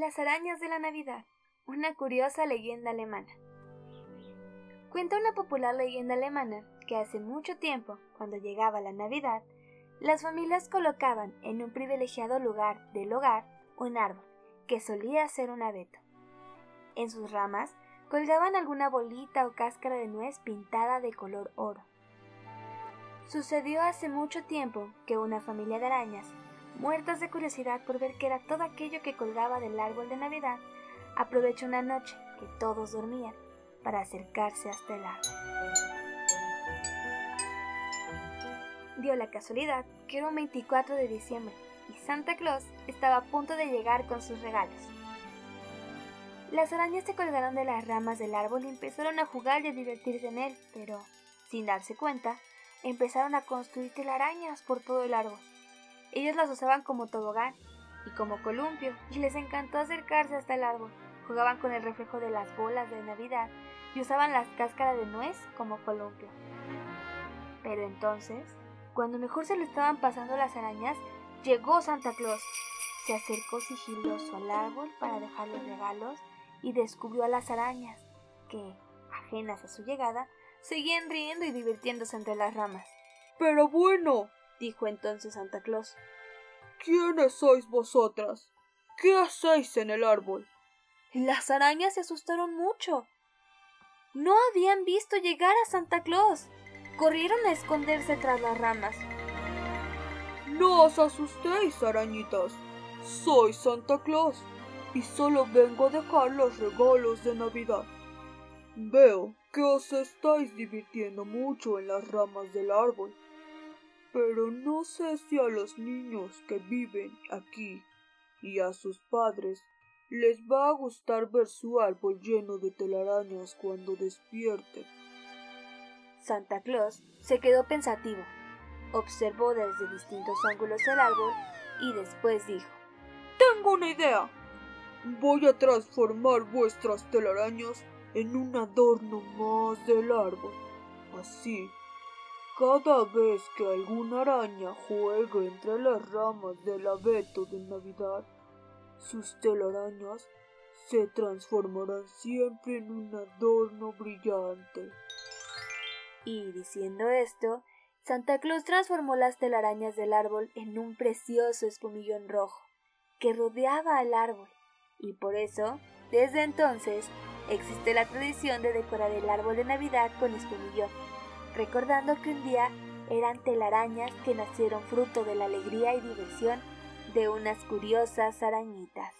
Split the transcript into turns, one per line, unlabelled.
Las arañas de la Navidad, una curiosa leyenda alemana. Cuenta una popular leyenda alemana que hace mucho tiempo, cuando llegaba la Navidad, las familias colocaban en un privilegiado lugar del hogar un árbol, que solía ser un abeto. En sus ramas colgaban alguna bolita o cáscara de nuez pintada de color oro. Sucedió hace mucho tiempo que una familia de arañas muertas de curiosidad por ver qué era todo aquello que colgaba del árbol de Navidad, aprovechó una noche que todos dormían para acercarse hasta el árbol. Dio la casualidad que era un 24 de diciembre y Santa Claus estaba a punto de llegar con sus regalos. Las arañas se colgaron de las ramas del árbol y empezaron a jugar y a divertirse en él, pero, sin darse cuenta, empezaron a construir telarañas por todo el árbol. Ellos las usaban como tobogán y como columpio, y les encantó acercarse hasta el árbol. Jugaban con el reflejo de las bolas de Navidad y usaban las cáscaras de nuez como columpio. Pero entonces, cuando mejor se lo estaban pasando las arañas, llegó Santa Claus. Se acercó sigiloso al árbol para dejarle regalos y descubrió a las arañas, que, ajenas a su llegada, seguían riendo y divirtiéndose entre las ramas.
Pero bueno,
dijo entonces Santa Claus.
¿Quiénes sois vosotras? ¿Qué hacéis en el árbol?
Las arañas se asustaron mucho. No habían visto llegar a Santa Claus. Corrieron a esconderse tras las ramas.
No os asustéis, arañitas. Soy Santa Claus y solo vengo a dejar los regalos de Navidad. Veo que os estáis divirtiendo mucho en las ramas del árbol pero no sé si a los niños que viven aquí y a sus padres les va a gustar ver su árbol lleno de telarañas cuando despierten.
Santa Claus se quedó pensativo, observó desde distintos ángulos el árbol y después dijo
Tengo una idea. Voy a transformar vuestras telarañas en un adorno más del árbol. Así cada vez que alguna araña juegue entre las ramas del abeto de Navidad, sus telarañas se transformarán siempre en un adorno brillante.
Y diciendo esto, Santa Claus transformó las telarañas del árbol en un precioso espumillón rojo que rodeaba al árbol, y por eso, desde entonces, existe la tradición de decorar el árbol de Navidad con espumillón recordando que un día eran telarañas que nacieron fruto de la alegría y diversión de unas curiosas arañitas.